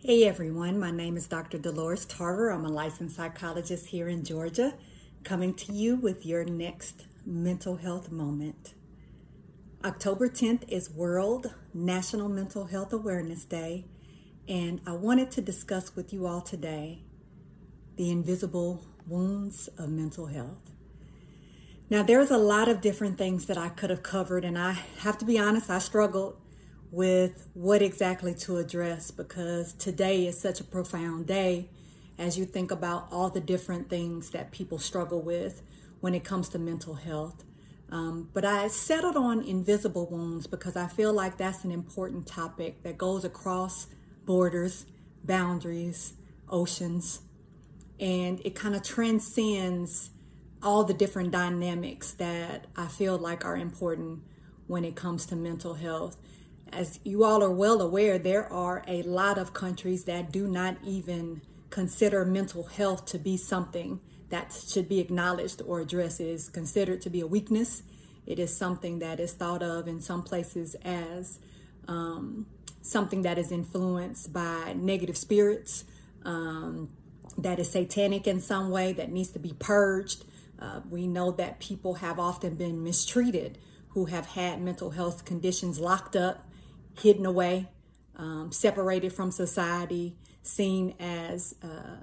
Hey everyone, my name is Dr. Dolores Tarver. I'm a licensed psychologist here in Georgia, coming to you with your next mental health moment. October 10th is World National Mental Health Awareness Day, and I wanted to discuss with you all today the invisible wounds of mental health. Now, there's a lot of different things that I could have covered, and I have to be honest, I struggled with what exactly to address because today is such a profound day as you think about all the different things that people struggle with when it comes to mental health. Um, but I settled on invisible wounds because I feel like that's an important topic that goes across borders, boundaries, oceans, and it kind of transcends all the different dynamics that I feel like are important when it comes to mental health as you all are well aware, there are a lot of countries that do not even consider mental health to be something that should be acknowledged or addressed. It is considered to be a weakness. It is something that is thought of in some places as um, something that is influenced by negative spirits, um, that is satanic in some way, that needs to be purged. Uh, we know that people have often been mistreated who have had mental health conditions locked up hidden away, um, separated from society, seen as uh,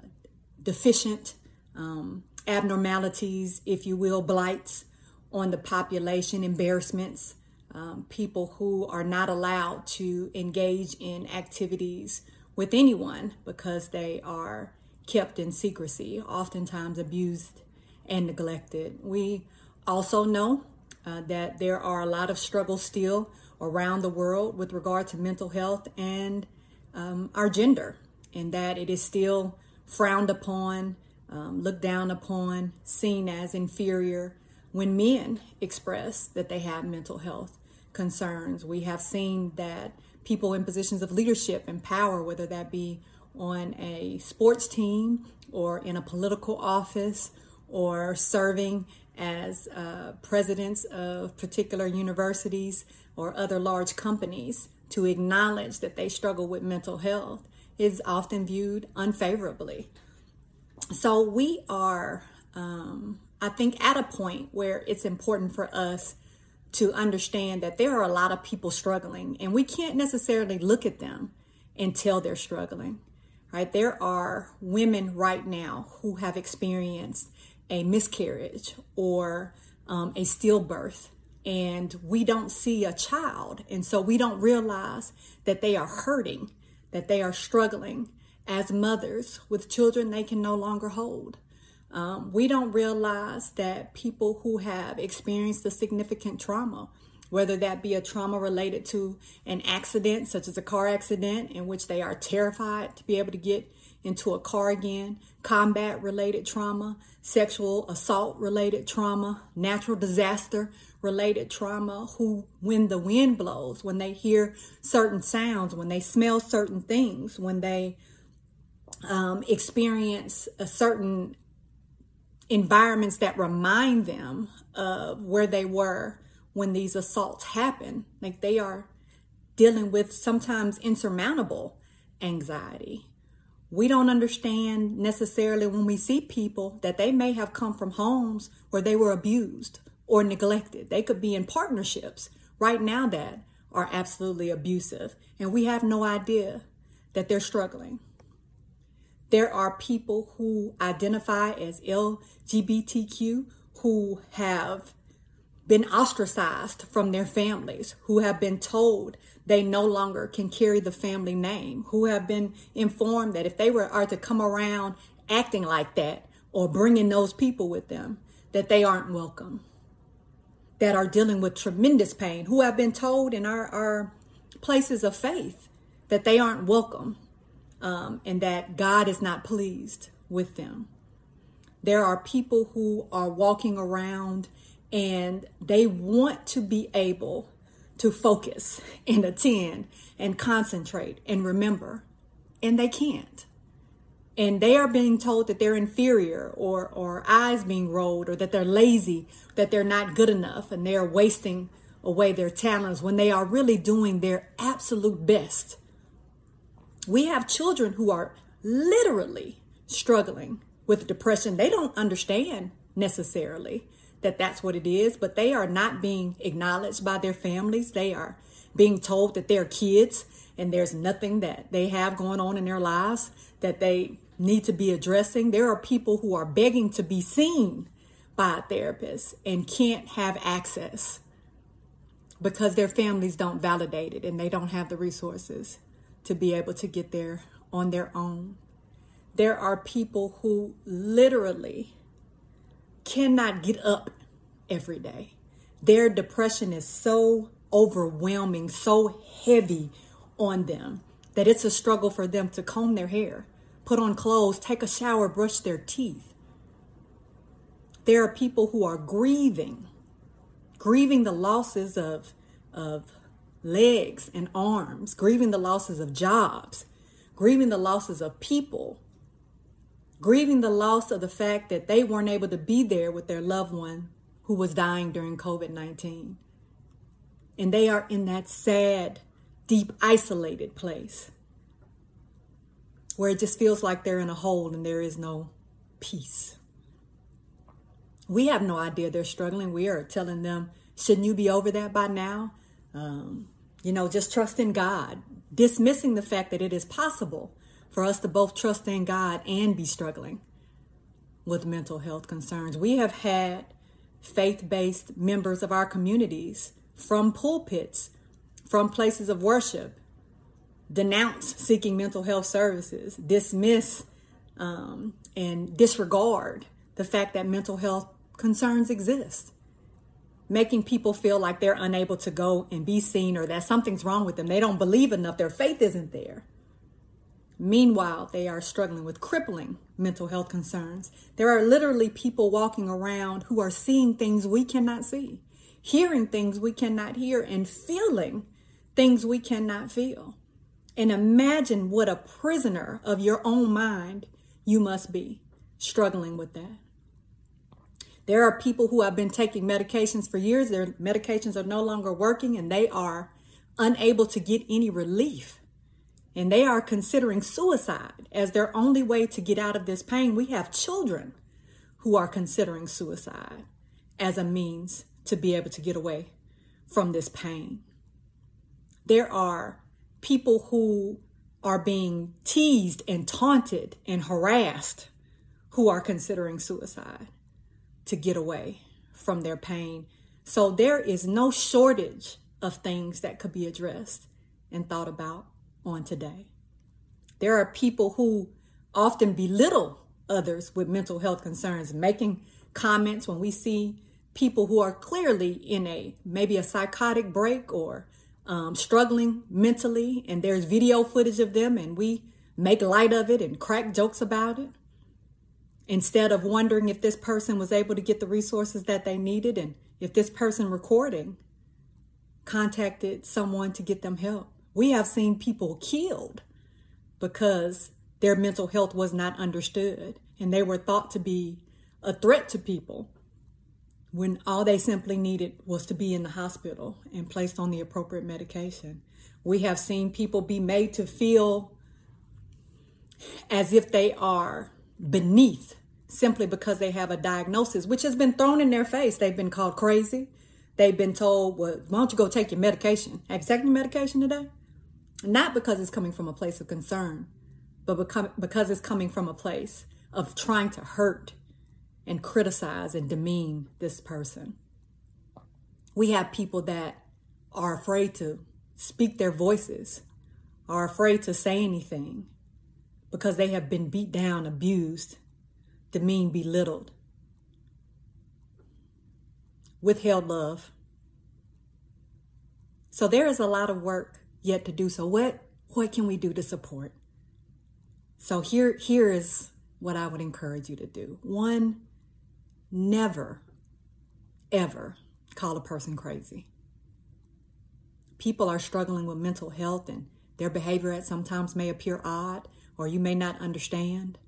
deficient, um, abnormalities, if you will, blights on the population, embarrassments, um, people who are not allowed to engage in activities with anyone because they are kept in secrecy, oftentimes abused and neglected. We also know uh, that there are a lot of struggles still around the world with regard to mental health and um, our gender, and that it is still frowned upon, um, looked down upon, seen as inferior when men express that they have mental health concerns. We have seen that people in positions of leadership and power, whether that be on a sports team or in a political office or serving as uh, presidents of particular universities or other large companies to acknowledge that they struggle with mental health is often viewed unfavorably. So we are, um, I think, at a point where it's important for us to understand that there are a lot of people struggling, and we can't necessarily look at them until they're struggling. Right? There are women right now who have experienced a miscarriage or um, a stillbirth and we don't see a child. And so we don't realize that they are hurting, that they are struggling as mothers with children they can no longer hold. Um, we don't realize that people who have experienced a significant trauma, whether that be a trauma related to an accident, such as a car accident, in which they are terrified to be able to get into a car again, combat related trauma, sexual assault related trauma, natural disaster related trauma, who, when the wind blows, when they hear certain sounds, when they smell certain things, when they um, experience a certain environments that remind them of where they were when these assaults happen, like they are dealing with sometimes insurmountable anxiety we don't understand necessarily when we see people that they may have come from homes where they were abused or neglected. They could be in partnerships right now that are absolutely abusive, and we have no idea that they're struggling. There are people who identify as LGBTQ who have been ostracized from their families, who have been told they no longer can carry the family name, who have been informed that if they were are to come around acting like that or bringing those people with them, that they aren't welcome, that are dealing with tremendous pain, who have been told in our, our places of faith that they aren't welcome um, and that God is not pleased with them. There are people who are walking around and they want to be able to focus and attend and concentrate and remember, and they can't. And they are being told that they're inferior or, or eyes being rolled or that they're lazy, that they're not good enough and they're wasting away their talents when they are really doing their absolute best We have children who are literally struggling with depression. They don't understand necessarily that that's what it is, but they are not being acknowledged by their families. They are being told that they're kids and there's nothing that they have going on in their lives that they need to be addressing. There are people who are begging to be seen by a therapist and can't have access because their families don't validate it and they don't have the resources to be able to get there on their own. There are people who literally cannot get up every day. Their depression is so overwhelming, so heavy on them that it's a struggle for them to comb their hair, put on clothes, take a shower, brush their teeth. There are people who are grieving, grieving the losses of, of legs and arms, grieving the losses of jobs, grieving the losses of people, grieving the loss of the fact that they weren't able to be there with their loved one who was dying during COVID 19. And they are in that sad, deep, isolated place where it just feels like they're in a hole and there is no peace. We have no idea they're struggling. We are telling them, shouldn't you be over that by now? Um, you know, just trust in God, dismissing the fact that it is possible for us to both trust in God and be struggling with mental health concerns. We have had faith based members of our communities from pulpits, from places of worship, denounce seeking mental health services, dismiss um, and disregard the fact that mental health concerns exist, making people feel like they're unable to go and be seen or that something's wrong with them. They don't believe enough, their faith isn't there. Meanwhile, they are struggling with crippling mental health concerns. There are literally people walking around who are seeing things we cannot see, hearing things we cannot hear, and feeling things we cannot feel. And imagine what a prisoner of your own mind you must be struggling with that. There are people who have been taking medications for years. Their medications are no longer working and they are unable to get any relief and they are considering suicide as their only way to get out of this pain. We have children who are considering suicide as a means to be able to get away from this pain. There are people who are being teased and taunted and harassed who are considering suicide to get away from their pain. So there is no shortage of things that could be addressed and thought about on today. There are people who often belittle others with mental health concerns, making comments when we see people who are clearly in a maybe a psychotic break or um, struggling mentally, and there's video footage of them, and we make light of it and crack jokes about it instead of wondering if this person was able to get the resources that they needed and if this person recording contacted someone to get them help. We have seen people killed because their mental health was not understood and they were thought to be a threat to people when all they simply needed was to be in the hospital and placed on the appropriate medication. We have seen people be made to feel as if they are beneath simply because they have a diagnosis, which has been thrown in their face. They've been called crazy. They've been told, well, why don't you go take your medication? Have you taken your medication today? Not because it's coming from a place of concern, but because it's coming from a place of trying to hurt and criticize and demean this person. We have people that are afraid to speak their voices, are afraid to say anything because they have been beat down, abused, demeaned, belittled, withheld love. So there is a lot of work yet to do so. What what can we do to support? So here here is what I would encourage you to do. One, never ever call a person crazy. People are struggling with mental health and their behavior at sometimes may appear odd or you may not understand.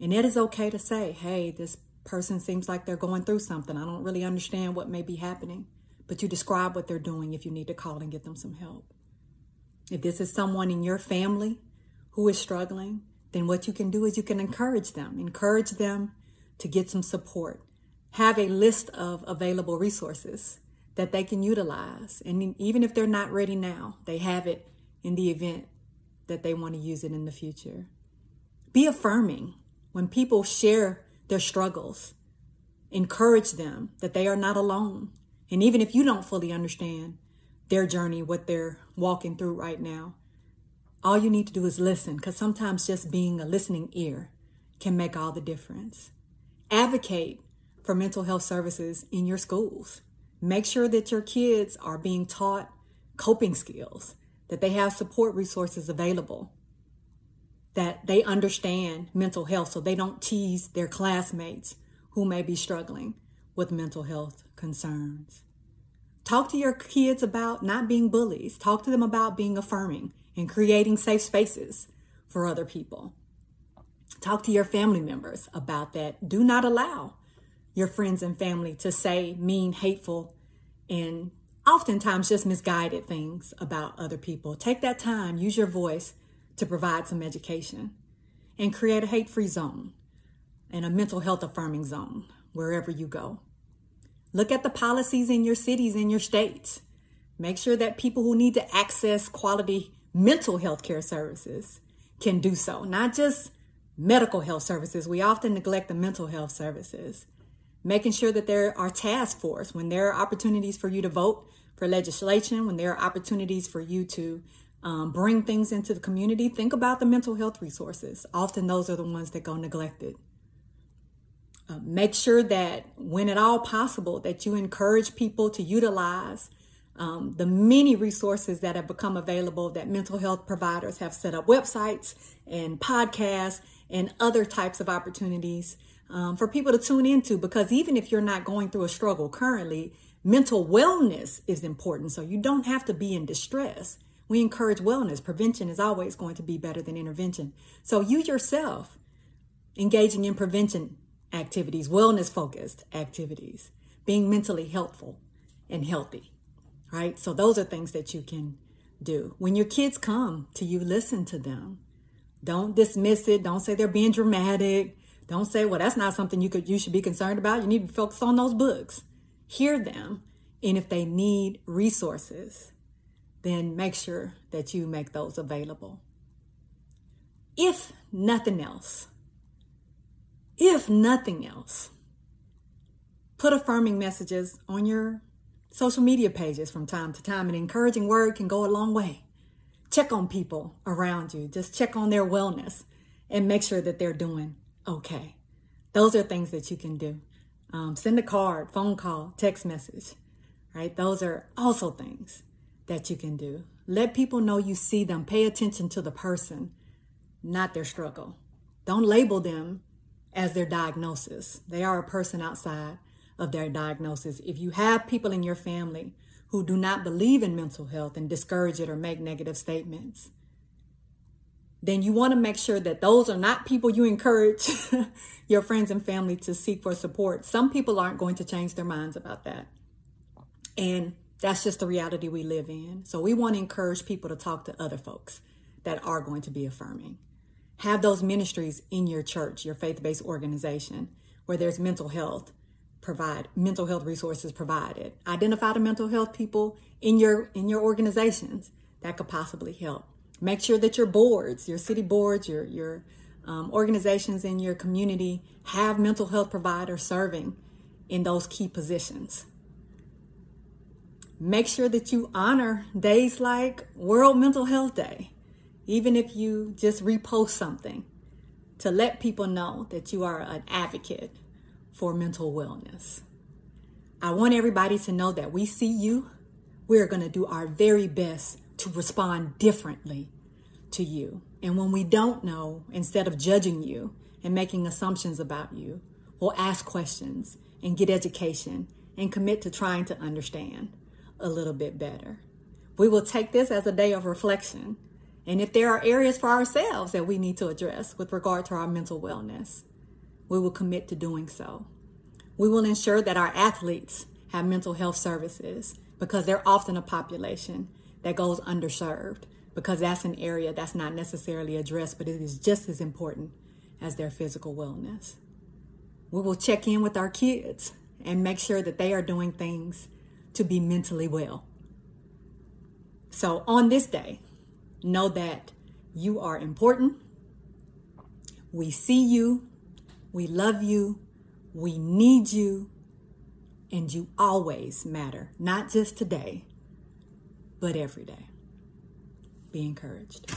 And it is okay to say, hey, this person seems like they're going through something. I don't really understand what may be happening. But you describe what they're doing if you need to call and get them some help. If this is someone in your family who is struggling, then what you can do is you can encourage them, encourage them to get some support. Have a list of available resources that they can utilize. And even if they're not ready now, they have it in the event that they want to use it in the future. Be affirming when people share their struggles. Encourage them that they are not alone. And even if you don't fully understand their journey, what they're walking through right now, all you need to do is listen because sometimes just being a listening ear can make all the difference. Advocate for mental health services in your schools. Make sure that your kids are being taught coping skills, that they have support resources available, that they understand mental health so they don't tease their classmates who may be struggling with mental health concerns. Talk to your kids about not being bullies. Talk to them about being affirming and creating safe spaces for other people. Talk to your family members about that. Do not allow your friends and family to say mean, hateful, and oftentimes just misguided things about other people. Take that time, use your voice to provide some education, and create a hate free zone and a mental health affirming zone wherever you go. Look at the policies in your cities, in your states. Make sure that people who need to access quality mental health care services can do so, not just medical health services. We often neglect the mental health services. Making sure that there are task force when there are opportunities for you to vote for legislation, when there are opportunities for you to um, bring things into the community, think about the mental health resources. Often those are the ones that go neglected. Uh, make sure that when at all possible that you encourage people to utilize um, the many resources that have become available that mental health providers have set up websites and podcasts and other types of opportunities um, for people to tune into because even if you're not going through a struggle currently, mental wellness is important. So you don't have to be in distress. We encourage wellness. Prevention is always going to be better than intervention. So you yourself engaging in prevention activities, wellness focused activities, being mentally helpful and healthy right? So those are things that you can do. When your kids come to you, listen to them. Don't dismiss it. Don't say they're being dramatic. Don't say, well, that's not something you could you should be concerned about. You need to focus on those books. Hear them. And if they need resources, then make sure that you make those available. If nothing else, if nothing else, put affirming messages on your social media pages from time to time. An encouraging word can go a long way. Check on people around you. Just check on their wellness and make sure that they're doing okay. Those are things that you can do. Um, send a card, phone call, text message, right? Those are also things that you can do. Let people know you see them. Pay attention to the person, not their struggle. Don't label them as their diagnosis. They are a person outside of their diagnosis. If you have people in your family who do not believe in mental health and discourage it or make negative statements, then you want to make sure that those are not people you encourage your friends and family to seek for support. Some people aren't going to change their minds about that. And that's just the reality we live in. So we want to encourage people to talk to other folks that are going to be affirming. Have those ministries in your church, your faith based organization, where there's mental health, provide mental health resources provided. Identify the mental health people in your in your organizations that could possibly help. Make sure that your boards, your city boards, your your um, organizations in your community have mental health providers serving in those key positions. Make sure that you honor days like World Mental Health Day, even if you just repost something to let people know that you are an advocate for mental wellness. I want everybody to know that we see you. We're going to do our very best to respond differently to you. And when we don't know, instead of judging you and making assumptions about you, we'll ask questions and get education and commit to trying to understand a little bit better. We will take this as a day of reflection. And if there are areas for ourselves that we need to address with regard to our mental wellness, we will commit to doing so. We will ensure that our athletes have mental health services because they're often a population that goes underserved because that's an area that's not necessarily addressed, but it is just as important as their physical wellness. We will check in with our kids and make sure that they are doing things to be mentally well. So on this day, know that you are important. We see you. We love you. We need you. And you always matter, not just today, but every day. Be encouraged.